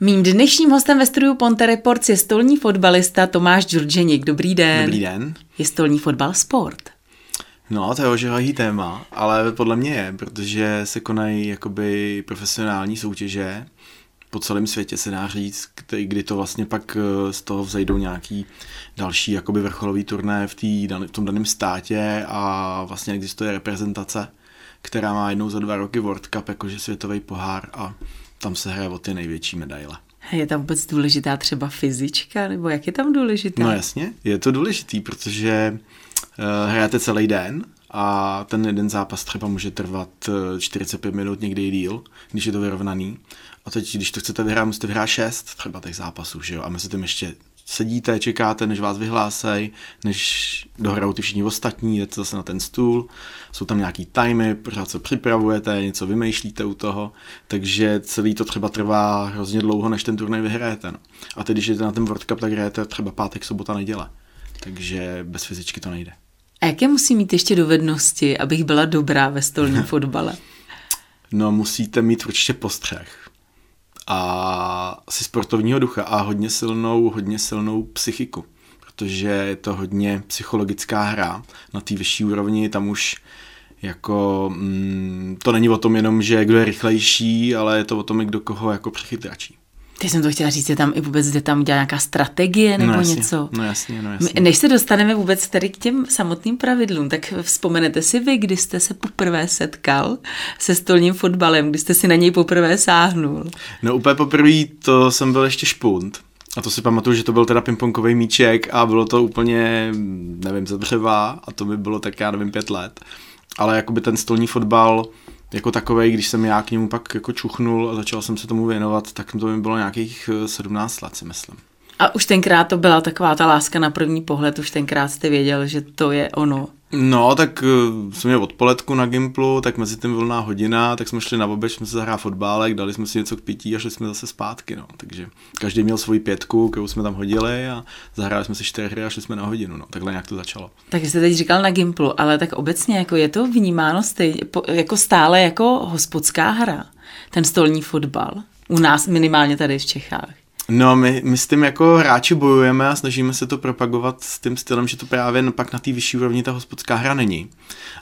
Mým dnešním hostem ve studiu Ponte Reports je stolní fotbalista Tomáš Džurženik. Dobrý den. Dobrý den. Je stolní fotbal sport? No, to je oživahý téma, ale podle mě je, protože se konají jakoby profesionální soutěže po celém světě se dá říct, kdy to vlastně pak eh, z toho vzejdou nějaký další jakoby vrcholový turné v, tý, v tom daném státě a vlastně existuje reprezentace, která má jednou za dva roky World Cup, jakože světový pohár a tam se hraje o ty největší medaile. Je tam vůbec důležitá třeba fyzička, nebo jak je tam důležitá? No jasně, je to důležitý, protože uh, hrajete celý den a ten jeden zápas třeba může trvat 45 eh, minut, někdy i díl, když je to vyrovnaný. A teď, když to chcete vyhrát, musíte vyhrát 6 třeba těch zápasů, že jo? A mezi tím ještě sedíte, čekáte, než vás vyhlásej, než dohrajou ty všichni ostatní, jdete zase na ten stůl, jsou tam nějaký timey, pořád se připravujete, něco vymýšlíte u toho, takže celý to třeba trvá hrozně dlouho, než ten turnaj vyhrajete. No. A teď, když jdete na ten World Cup, tak hrajete třeba pátek, sobota, neděle. Takže bez fyzičky to nejde. A jaké musí mít ještě dovednosti, abych byla dobrá ve stolním fotbale? No, musíte mít určitě postřeh a asi sportovního ducha a hodně silnou, hodně silnou psychiku, protože je to hodně psychologická hra na té vyšší úrovni, tam už jako mm, to není o tom jenom, že kdo je rychlejší, ale je to o tom, kdo koho jako přechytračí. Teď jsem to chtěla říct, je tam i vůbec jde tam udělat nějaká strategie nebo no jasně, něco. No jasně, no jasně. Než se dostaneme vůbec tady k těm samotným pravidlům, tak vzpomenete si vy, kdy jste se poprvé setkal se stolním fotbalem, kdy jste si na něj poprvé sáhnul? No úplně poprvé to jsem byl ještě špunt. A to si pamatuju, že to byl teda pingpongový míček a bylo to úplně, nevím, ze dřeva a to by bylo tak, já nevím, pět let. Ale jakoby ten stolní fotbal, jako takový, když jsem já k němu pak jako čuchnul a začal jsem se tomu věnovat, tak to mi bylo nějakých 17 eh, let, si myslím. A už tenkrát to byla taková ta láska na první pohled, už tenkrát jste věděl, že to je ono. No, tak uh, jsme měli odpoledku na Gimplu, tak mezi tím volná hodina, tak jsme šli na oběd, jsme se zahrát fotbálek, dali jsme si něco k pití a šli jsme zase zpátky, no. Takže každý měl svoji pětku, kterou jsme tam hodili a zahráli jsme si čtyři hry a šli jsme na hodinu, no. Takhle nějak to začalo. Tak jste teď říkal na Gimplu, ale tak obecně jako je to vnímáno stejně, jako stále jako hospodská hra, ten stolní fotbal. U nás minimálně tady v Čechách. No, my, my s tím jako hráči bojujeme a snažíme se to propagovat s tím stylem, že to právě pak na té vyšší úrovni ta hospodská hra není.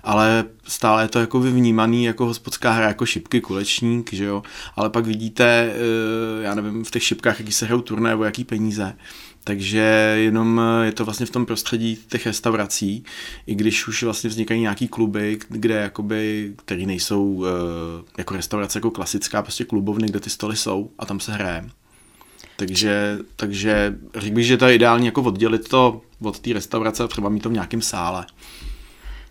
Ale stále je to jako vnímaný jako hospodská hra, jako šipky, kulečník, že jo. Ale pak vidíte, eh, já nevím, v těch šipkách, jaký se hrajou turné nebo jaký peníze. Takže jenom je to vlastně v tom prostředí těch restaurací, i když už vlastně vznikají nějaký kluby, kde jakoby, který nejsou eh, jako restaurace jako klasická, prostě klubovny, kde ty stoly jsou a tam se hraje takže, takže řekl bych, že to je ideální jako oddělit to od té restaurace a třeba mít to v nějakém sále.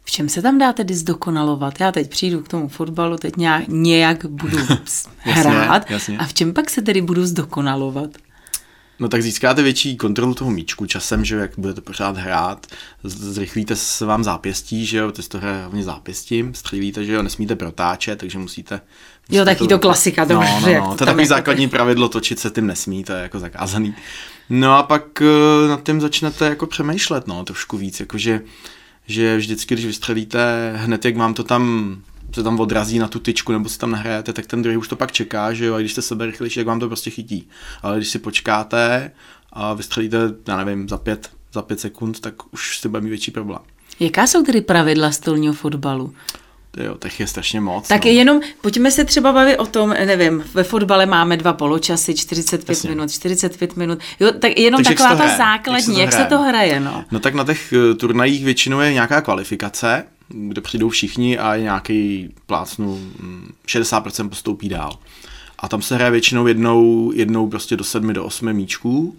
V čem se tam dá tedy zdokonalovat? Já teď přijdu k tomu fotbalu, teď nějak, nějak budu hrát. jasně, jasně. A v čem pak se tedy budu zdokonalovat? No tak získáte větší kontrolu toho míčku časem, že jak budete pořád hrát, zrychlíte se vám zápěstí, že jo, to hraje hlavně zápěstím, střílíte, že jo, nesmíte protáčet, takže musíte... Jo, taky to klasika, to no, no, no, to, je takový jako základní pravidlo, točit se tím nesmí, to je jako zakázaný. No a pak uh, nad tím začnete jako přemýšlet, no, trošku víc, jakože že vždycky, když vystřelíte hned, jak vám to tam se tam odrazí na tu tyčku nebo si tam nahrajete, tak ten druhý už to pak čeká, že jo, a když jste sebe rychlejší, tak vám to prostě chytí. Ale když si počkáte a vystřelíte, já nevím, za pět, za pět sekund, tak už si bude mít větší problém. Jaká jsou tedy pravidla stolního fotbalu? Jo, těch je strašně moc. Tak no. jenom, pojďme se třeba bavit o tom, nevím, ve fotbale máme dva poločasy, 45 Jasně. minut, 45 minut, jo, tak jenom Takže taková ta základní, jak se, jak se to hraje, no. No tak na těch uh, turnajích většinou je nějaká kvalifikace, kde přijdou všichni a nějaký plácnu 60% mm, postoupí dál. A tam se hraje většinou jednou, jednou prostě do sedmi, do osmi míčků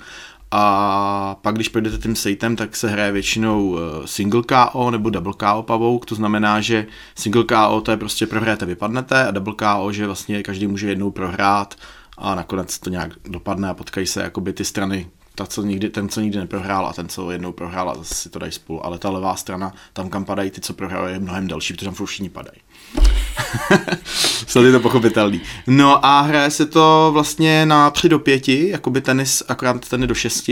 a pak, když projdete tím sejtem, tak se hraje většinou eh, single KO nebo double KO pavouk, to znamená, že single KO to je prostě prohráte, vypadnete a double KO, že vlastně každý může jednou prohrát a nakonec to nějak dopadne a potkají se jakoby ty strany, ta, co nikdy, ten, co nikdy neprohrál a ten, co jednou prohrál a zase si to dají spolu. Ale ta levá strana, tam kam padají ty, co prohrávají, je mnohem delší, protože tam všichni padají. Snad je to pochopitelný. No a hraje se to vlastně na 3 do 5, jako by tenis, akorát ten do 6.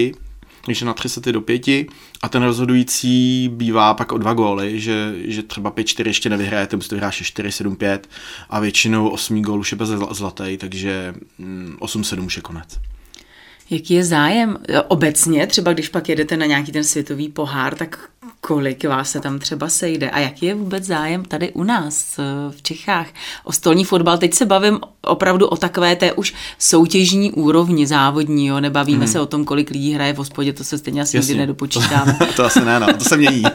takže na tři sety do pěti a ten rozhodující bývá pak o dva góly, že, že třeba 5-4 ještě nevyhrajete, musíte vyhrát 4-7-5 a většinou 8 gól už je bez zlatý, takže 8-7 mm, už je konec. Jaký je zájem obecně, třeba když pak jedete na nějaký ten světový pohár, tak kolik vás se tam třeba sejde a jaký je vůbec zájem tady u nás v Čechách o stolní fotbal. Teď se bavím opravdu o takové té už soutěžní úrovni závodní, jo? nebavíme hmm. se o tom, kolik lidí hraje v hospodě, to se stejně asi nikdy nedopočítáme. To, to asi ne, no, to se mění.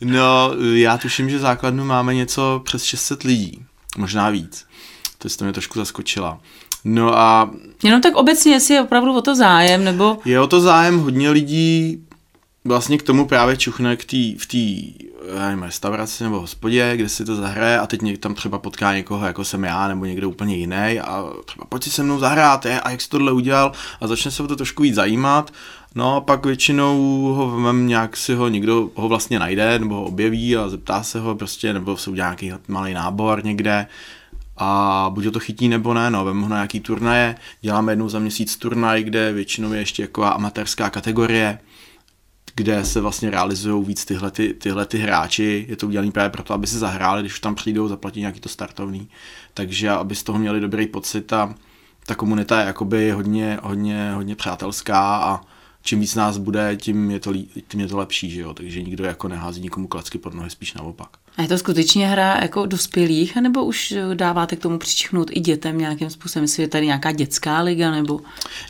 no, já tuším, že základnu máme něco přes 600 lidí, možná víc. To jste mě trošku zaskočila. No a... Jenom tak obecně, jestli je opravdu o to zájem, nebo... Je o to zájem, hodně lidí vlastně k tomu právě čuchne k tý, v té nevím, restauraci nebo hospodě, kde si to zahraje a teď tam třeba potká někoho, jako jsem já, nebo někdo úplně jiný a třeba pojď si se mnou zahrát, je, a jak jsi tohle udělal a začne se o to trošku víc zajímat. No a pak většinou ho vem, nějak si ho někdo ho vlastně najde, nebo ho objeví a zeptá se ho prostě, nebo se udělá nějaký malý nábor někde, a buď ho to chytí nebo ne, no, vem ho na nějaký turnaje, děláme jednou za měsíc turnaj, kde většinou je ještě jako amatérská kategorie, kde se vlastně realizují víc tyhle, ty, tyhle ty hráči, je to udělané právě proto, aby si zahráli, když tam přijdou, zaplatí nějaký to startovný, takže aby z toho měli dobrý pocit a ta komunita je jakoby hodně, hodně, hodně přátelská a čím víc nás bude, tím je to, tím je to lepší, že jo? takže nikdo jako nehází nikomu klacky pod nohy, spíš naopak. A je to skutečně hra jako dospělých, nebo už dáváte k tomu přičichnout i dětem nějakým způsobem? Jestli je tady nějaká dětská liga, nebo?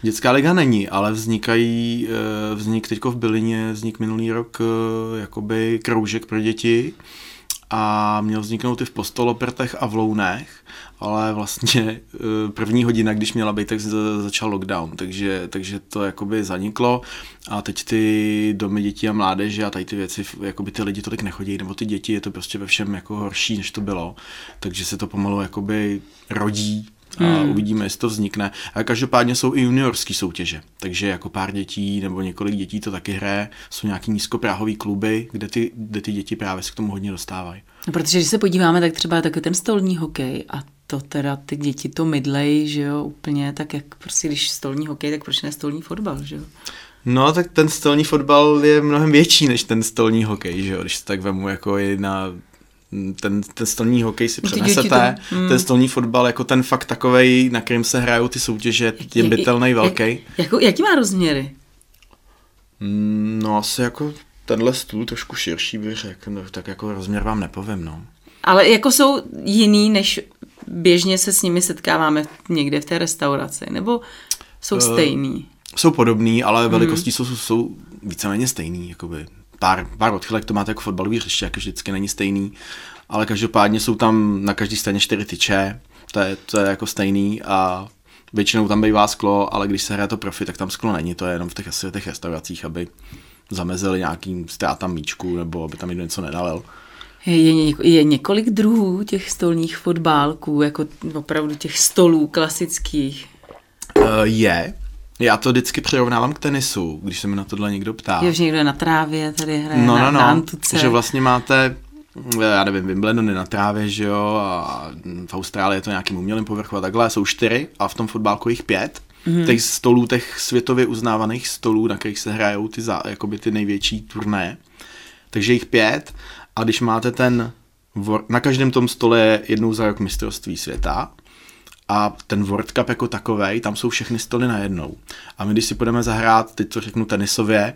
Dětská liga není, ale vznikají, eh, vznik teďko v Bylině, vznik minulý rok eh, jakoby kroužek pro děti, a měl vzniknout i v Postolopertech a v Lounech, ale vlastně eh, první hodina, když měla být, tak začal lockdown, takže, takže to jakoby zaniklo a teď ty domy dětí a mládeže a tady ty věci, jakoby ty lidi tolik nechodí, nebo ty děti, je to prostě ve všem jako horší, než to bylo, takže se to pomalu jakoby rodí a hmm. uvidíme, jestli to vznikne. A každopádně jsou i juniorské soutěže, takže jako pár dětí nebo několik dětí to taky hraje, jsou nějaký nízkopráhový kluby, kde ty, kde ty děti právě se k tomu hodně dostávají. No, protože když se podíváme, tak třeba taky ten stolní hokej a to teda ty děti to mydlej, že jo, úplně, tak jak prostě když stolní hokej, tak proč ne stolní fotbal, že jo? No, tak ten stolní fotbal je mnohem větší než ten stolní hokej, že jo, když tak vemu jako i na ten, ten stolní hokej si přenesete, to, mm. ten stolní fotbal jako ten fakt takovej, na kterým se hrajou ty soutěže, je bytelný velký. Jak, jako, jaký má rozměry? Mm, no asi jako tenhle stůl trošku širší bych řekl, no, tak jako rozměr vám nepovím, no. Ale jako jsou jiný, než běžně se s nimi setkáváme někde v té restauraci, nebo jsou uh, stejný? Jsou podobný, ale velikosti mm. jsou, jsou víceméně stejný, jakoby pár, pár odchylek to máte jako fotbalový hřiště, jako vždycky není stejný, ale každopádně jsou tam na každý straně čtyři tyče, to je, to je jako stejný a většinou tam bývá sklo, ale když se hraje to profi, tak tam sklo není, to je jenom v těch, asi těch restauracích, aby zamezili nějakým ztrátám míčku nebo aby tam někdo něco nedalil. Je, je, je několik druhů těch stolních fotbálků, jako opravdu těch stolů klasických? Uh, je, já to vždycky přirovnávám k tenisu, když se mi na tohle někdo ptá. Je, že někdo na trávě tady hraje no, no, na, no, na antuce. Že vlastně máte já nevím, Wimbledon na trávě, že jo, a v Austrálii je to nějakým umělým povrchu a takhle, jsou čtyři a v tom fotbálku jich pět. Mm-hmm. Těch stolů, těch světově uznávaných stolů, na kterých se hrajou ty, za, jakoby ty největší turné. Takže jich pět a když máte ten, na každém tom stole je jednou za rok mistrovství světa a ten World Cup jako takový, tam jsou všechny stoly najednou. A my když si budeme zahrát, teď to řeknu tenisově,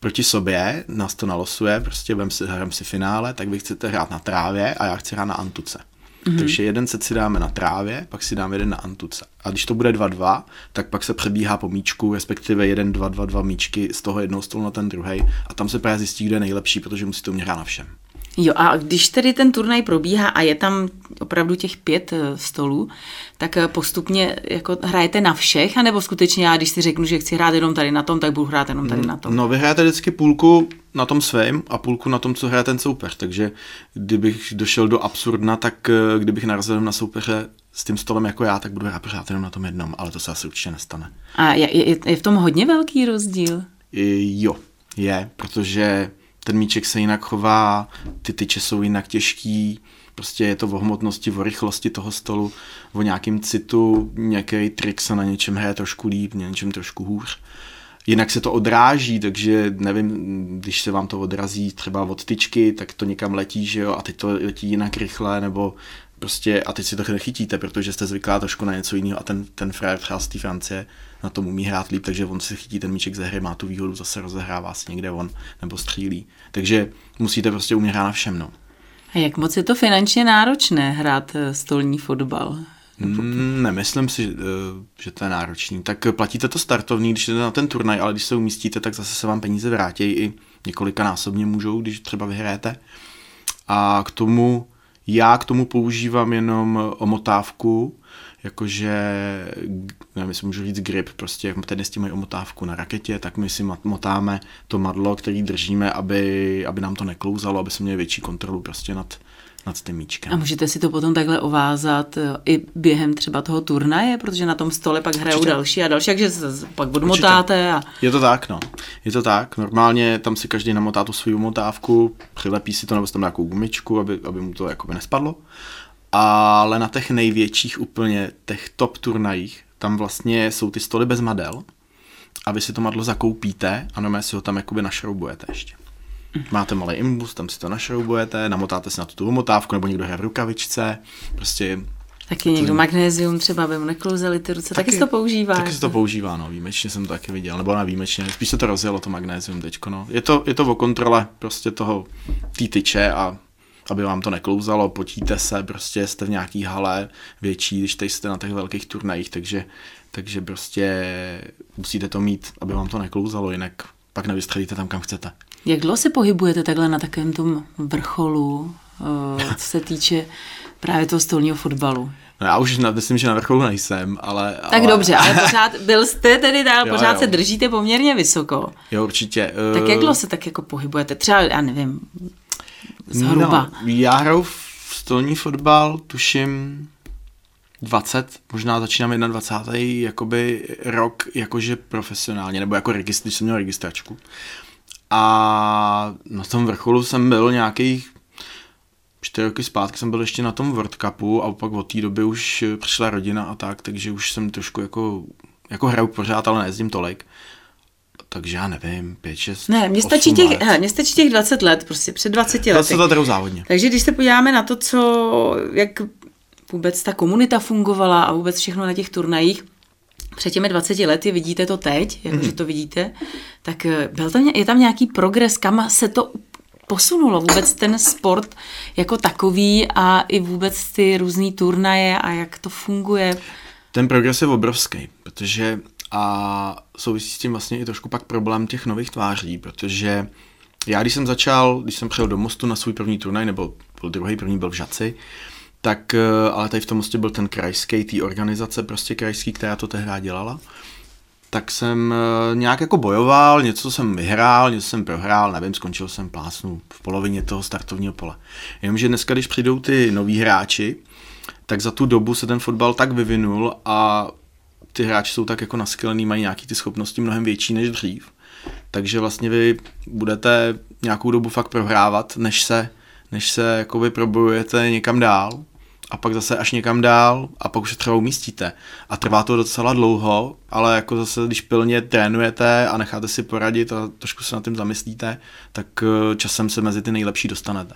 proti sobě, nás to nalosuje, prostě vem si, hrám si finále, tak vy chcete hrát na trávě a já chci hrát na antuce. Mm-hmm. Takže jeden set si dáme na trávě, pak si dáme jeden na antuce. A když to bude 2-2, tak pak se přebíhá po míčku, respektive jeden, dva, dva, dva míčky z toho jednoho stolu na ten druhý. A tam se právě zjistí, kdo je nejlepší, protože musíte umět hrát na všem. Jo, a když tedy ten turnaj probíhá a je tam opravdu těch pět eh, stolů, tak eh, postupně jako hrajete na všech, anebo skutečně já, když si řeknu, že chci hrát jenom tady na tom, tak budu hrát jenom tady na tom? No, vy hrajete vždycky půlku na tom svém a půlku na tom, co hraje ten soupeř. Takže kdybych došel do absurdna, tak eh, kdybych narazil na soupeře s tím stolem jako já, tak budu hrát pořád jenom na tom jednom, ale to se asi určitě nestane. A je, je, je v tom hodně velký rozdíl? Jo, je, protože ten míček se jinak chová, ty tyče jsou jinak těžký, Prostě je to o hmotnosti, o rychlosti toho stolu, o nějakým citu, nějaký trik se na něčem hraje trošku líp, na něčem trošku hůř. Jinak se to odráží, takže nevím, když se vám to odrazí třeba od tyčky, tak to někam letí, že jo, a teď to letí jinak rychle, nebo prostě a teď si to nechytíte, protože jste zvyklá trošku na něco jiného a ten, ten frajer třeba z té Francie na tom umí hrát líp, takže on si chytí ten míček ze hry, má tu výhodu, zase rozehrává si někde on nebo střílí. Takže musíte prostě umět hrát na všem, no. A jak moc je to finančně náročné hrát eh, stolní fotbal? Mm, nemyslím si, eh, že to je náročný. Tak platíte to startovní, když jdete na ten turnaj, ale když se umístíte, tak zase se vám peníze vrátí i několika násobně můžou, když třeba vyhráte. A k tomu, já k tomu používám jenom omotávku, jakože, nevím, jestli můžu říct grip, prostě jak tenisti mají omotávku na raketě, tak my si motáme to madlo, který držíme, aby, aby nám to neklouzalo, aby jsme měli větší kontrolu prostě nad, nad tím míčkem. A můžete si to potom takhle ovázat eh, i během třeba toho turnaje, protože na tom stole pak hrajou Určitě. další a další, takže se pak odmotáte. A... Je to tak, no. Je to tak. Normálně tam si každý namotá tu svou motávku, přilepí si to nebo tam nějakou gumičku, aby, aby mu to jakoby nespadlo. Ale na těch největších úplně, těch top turnajích, tam vlastně jsou ty stoly bez madel a vy si to madlo zakoupíte a normálně si ho tam jakoby našroubujete ještě. Máte malý imbus, tam si to našroubujete, namotáte si na tu motávku, nebo někdo hraje v rukavičce, prostě Taky někdo to... magnézium třeba, aby mu neklouzaly ty ruce, taky, taky se to používá. Taky se to používá, no, výjimečně jsem to taky viděl, nebo na výjimečně, spíš se to rozjelo to magnézium teďko, no. Je to, je to o kontrole prostě toho, tý tyče a aby vám to neklouzalo, potíte se, prostě jste v nějaký hale větší, když teď jste na těch velkých turnajích, takže, takže prostě musíte to mít, aby vám to neklouzalo, jinak pak nevystřelíte tam, kam chcete. Jak dlouho se pohybujete takhle na takovém tom vrcholu, eh, co se týče právě toho stolního fotbalu? No já už na, myslím, že na vrcholu nejsem, ale... Tak ale... dobře, ale pořád byl jste tedy, ale pořád jo. se držíte poměrně vysoko. Jo, určitě. Tak jak dlouho se tak jako pohybujete? Třeba, já nevím, zhruba. No, já hraju v stolní fotbal, tuším 20, možná začínám 21. jakoby rok jakože profesionálně, nebo jako registr, když jsem měl registračku. A na tom vrcholu jsem byl nějakých čtyři roky zpátky jsem byl ještě na tom World Cupu a pak od té doby už přišla rodina a tak, takže už jsem trošku jako, jako hraju pořád, ale nejezdím tolik. Takže já nevím, 5, 6, Ne, mně stačí, těch, he, mně stačí těch 20 let, prostě před 20 lety. 20 let závodně. Takže když se podíváme na to, co, jak vůbec ta komunita fungovala a vůbec všechno na těch turnajích, před těmi 20 lety, vidíte to teď, jakože mm. to vidíte, tak eh, byl tam, je tam nějaký progres, kam se to posunulo vůbec ten sport jako takový a i vůbec ty různé turnaje a jak to funguje? Ten progres je obrovský, protože a souvisí s tím vlastně i trošku pak problém těch nových tváří, protože já když jsem začal, když jsem přijel do Mostu na svůj první turnaj, nebo byl druhý, první byl v Žaci, tak, eh, ale tady v tom byl ten krajský, tý organizace prostě krajský, která to tehdy dělala, tak jsem eh, nějak jako bojoval, něco jsem vyhrál, něco jsem prohrál, nevím, skončil jsem plásnu v polovině toho startovního pole. Jenomže dneska, když přijdou ty noví hráči, tak za tu dobu se ten fotbal tak vyvinul a ty hráči jsou tak jako naskylení, mají nějaký ty schopnosti mnohem větší než dřív. Takže vlastně vy budete nějakou dobu fakt prohrávat, než se, než se jakoby probojujete někam dál a pak zase až někam dál a pak už se třeba umístíte. A trvá to docela dlouho, ale jako zase, když pilně trénujete a necháte si poradit a trošku se na tím zamyslíte, tak eh, časem se mezi ty nejlepší dostanete.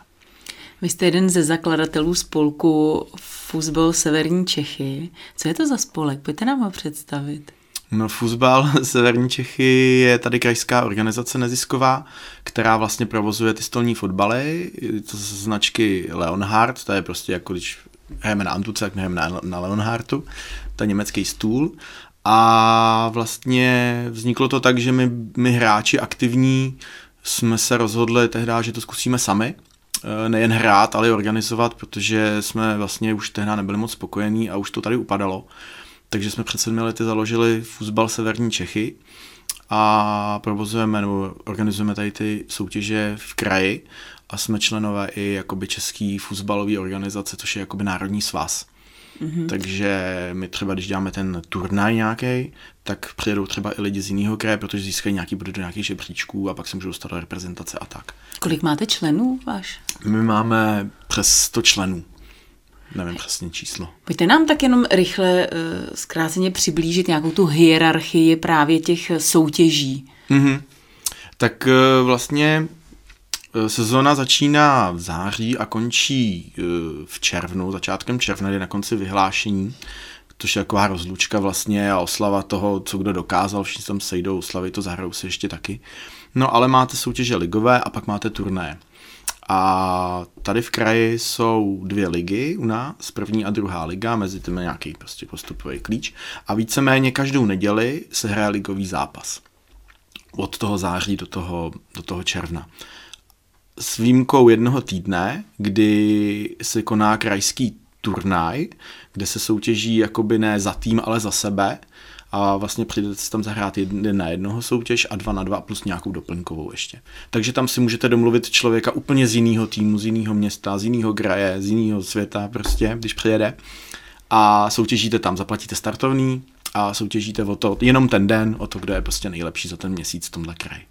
Vy jste jeden ze zakladatelů spolku Fuzbal Severní Čechy. Co je to za spolek? Pojďte nám ho představit. No, Fuzbal Severní Čechy je tady krajská organizace nezisková, která vlastně provozuje ty stolní fotbaly, to značky Leonhard, to je prostě jako když hrajeme na Antuce, tak hrajeme na, na Leonhardu, to je německý stůl. A vlastně vzniklo to tak, že my, my hráči aktivní jsme se rozhodli tehdy, že to zkusíme sami, Eh, nejen hrát, ale i organizovat, protože jsme vlastně už tehdy nebyli moc spokojení a už to tady upadalo. Takže jsme před sedmi lety založili Fuzbal Severní Čechy a provozujeme nebo organizujeme tady ty soutěže v kraji a jsme členové i jakoby český fuzbalový organizace, což je jakoby národní svaz. Mm-hmm. Takže my třeba, když děláme ten turnaj nějaký, tak přijedou třeba i lidi z jiného kraje, protože získají nějaký body do nějakých žebříčků a pak se můžou dostat do reprezentace a tak. Kolik máte členů váš? My máme přes 100 členů. Nevím přesně číslo. Pojďte nám tak jenom rychle uh, zkráceně přiblížit nějakou tu hierarchii právě těch soutěží. Mm-hmm. Tak uh, vlastně uh, sezóna začíná v září a končí v červnu, začátkem června, je na konci vyhlášení, což je taková rozlučka vlastně a oslava toho, co kdo dokázal, všichni tam sejdou, oslavy to zahrajou se ještě taky. No ale máte soutěže ligové a pak máte turné. A tady v kraji jsou dvě ligy u nás, první a druhá liga, mezi tím nějaký prostě postupový klíč. A víceméně každou neděli se hraje ligový zápas. Od toho září do toho, do toho června. S výjimkou jednoho týdne, kdy se koná krajský turnaj, kde se soutěží jakoby ne za tým, ale za sebe a vlastně přijdete si tam zahrát jeden na jednoho soutěž a dva na dva plus nějakou doplňkovou ještě. Takže tam si můžete domluvit člověka úplně z jiného týmu, z jiného města, z jiného kraje, z jiného světa prostě, když přijede a soutěžíte tam, zaplatíte startovný a soutěžíte o to, jenom ten den, o to, kdo je prostě nejlepší za ten měsíc v tomhle kraji.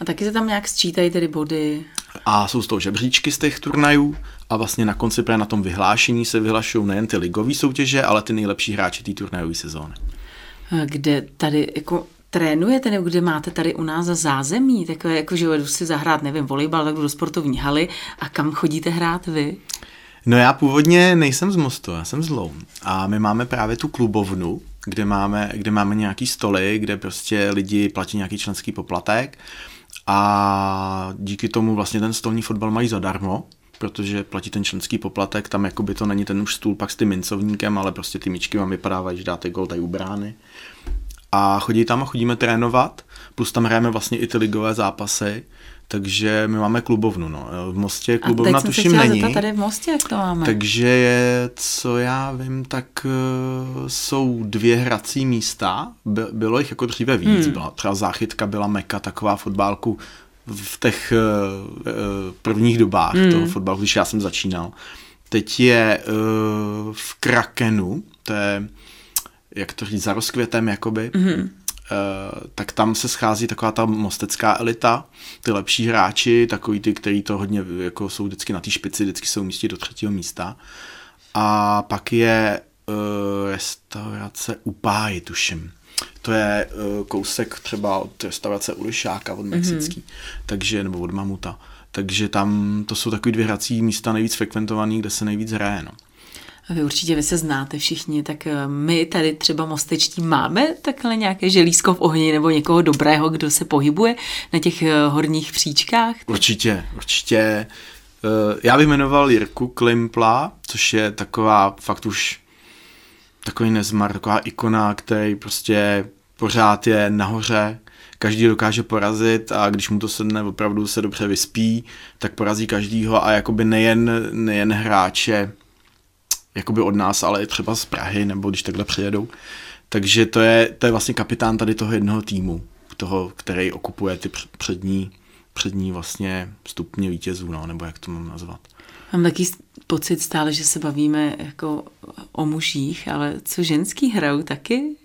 A taky se tam nějak sčítají tedy body. A jsou z toho žebříčky z těch turnajů a vlastně na konci na tom vyhlášení se vyhlašují nejen ty ligové soutěže, ale ty nejlepší hráči té turnajové sezóny kde tady jako trénujete, nebo kde máte tady u nás za zázemí, takové jako, že jdu si zahrát, nevím, volejbal, tak jdu do sportovní haly. A kam chodíte hrát vy? No já původně nejsem z Mostu, já jsem z Loun a my máme právě tu klubovnu, kde máme, kde máme nějaký stoly, kde prostě lidi platí nějaký členský poplatek. A díky tomu vlastně ten stolní fotbal mají zadarmo, protože platí ten členský poplatek, tam jako by to není ten už stůl pak s tím mincovníkem, ale prostě ty míčky vám vypadávají, že dáte gol tady u brány. A chodí tam a chodíme trénovat, plus tam hrajeme vlastně i ty ligové zápasy, takže my máme klubovnu, no. V Mostě klubovna a teď tuším není. Zeptat, tady v Mostě, jak to máme? Takže je, co já vím, tak uh, jsou dvě hrací místa. By, bylo jich jako dříve víc. Hmm. Byla, třeba záchytka byla meka, taková fotbálku v těch uh, prvních dobách mm. toho fotbalu, když já jsem začínal. Teď je uh, v Krakenu, to je, jak to říct, za rozkvětem jakoby, mm. uh, tak tam se schází taková ta mostecká elita, ty lepší hráči, takový ty, kteří to hodně jako jsou vždycky na té špici, vždycky jsou umístí do třetího místa. A pak je uh, restaurace Upáji, tuším to je uh, kousek třeba od restaurace Ulišáka, od Mexický, mm-hmm. takže, nebo od Mamuta. Takže tam to jsou takový dvě hrací místa nejvíc frekventovaný, kde se nejvíc hraje. No. Vy určitě vy se znáte všichni, tak eh, my tady třeba mostečtí máme takhle nějaké želízko v ohni nebo někoho dobrého, kdo se pohybuje na těch eh, horních příčkách? Určitě, určitě. Já bych jmenoval Jirku Klimpla, což je taková fakt už takový nezmar, taková ikona, který prostě pořád je nahoře, každý dokáže porazit a když mu to sedne, opravdu se dobře vyspí, tak porazí každýho a jakoby nejen, nejen hráče jakoby od nás, ale i třeba z Prahy, nebo když takhle přijedou. Takže to je, to je vlastně kapitán tady toho jednoho týmu, toho, který okupuje ty přední, přední vlastně stupně vítězů, no, nebo jak to mám nazvat. Mám taky pocit stále, že se bavíme jako o mužích, ale co ženský hrajou taky?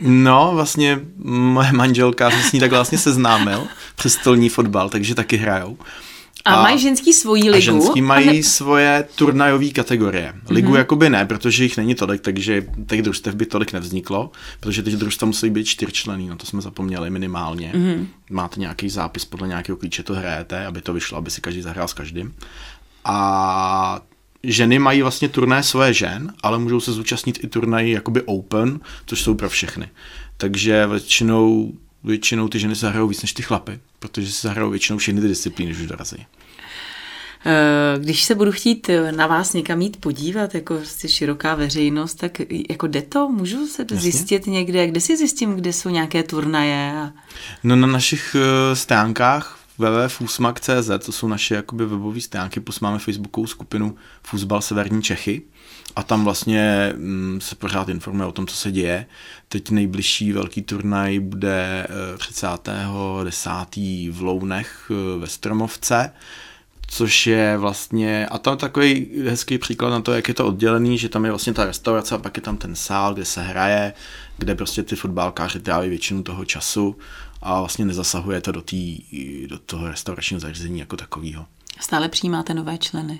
No, vlastně moje manželka se s ní tak vlastně seznámil přes stolní fotbal, takže taky hrajou. A, a mají ženský svoji ligu? A ženský mají ne... svoje turnajové kategorie. Ligu mm-hmm. jakoby ne, protože jich není tolik, takže těch družstev by tolik nevzniklo, protože teď družstva musí být čtyřčlený, no to jsme zapomněli minimálně. Mm-hmm. Máte nějaký zápis, podle nějakého klíče to hrajete, aby to vyšlo, aby si každý zahrál s každým. A ženy mají vlastně turné svoje žen, ale můžou se zúčastnit i turnají jakoby open, což jsou pro všechny. Takže většinou, většinou ty ženy se hrajou víc než ty chlapy, protože se hrajou většinou všechny ty disciplíny, když už dorazí. Eh, když se budu chtít na vás někam jít podívat, jako prostě široká veřejnost, tak jako jde to? Můžu se Jasně. zjistit někde? Kde si zjistím, kde jsou nějaké turnaje? No na našich eh, stránkách www.fusmak.cz, to jsou naše jakoby webové stránky, plus máme facebookovou skupinu Fusbal Severní Čechy a tam vlastně mm, se pořád informuje o tom, co se děje. Teď nejbližší velký turnaj bude 30.10. Eh, v Lounech eh, ve Stromovce, což je vlastně, a tam takový hezký příklad na to, jak je to oddělený, že tam je vlastně ta restaurace a pak je tam ten sál, kde se hraje, kde prostě ty fotbalkáři tráví většinu toho času a vlastně nezasahuje to do, tý, do toho restauračního zařízení jako takového. Stále přijímáte nové členy?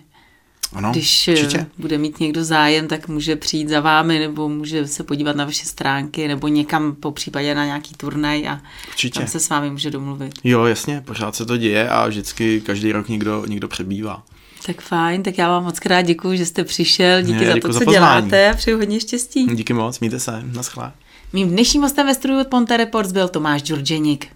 Ano, Když eh, určitě. bude mít někdo zájem, tak může přijít za vámi, nebo může se podívat na vaše stránky, nebo někam po případě na nějaký turnaj a Určitě. tam se s vámi může domluvit. Jo, jasně, pořád se to děje a vždycky každý rok někdo, někdo přebývá. Tak fajn, tak já vám moc krát děkuji, že jste přišel, díky Ne, za to, za co pozvání. děláte a přeju hodně štěstí. Díky moc, mějte se, naschle. Mým dnešním hostem ve studiu od Ponte Reports byl Tomáš Đurđeník.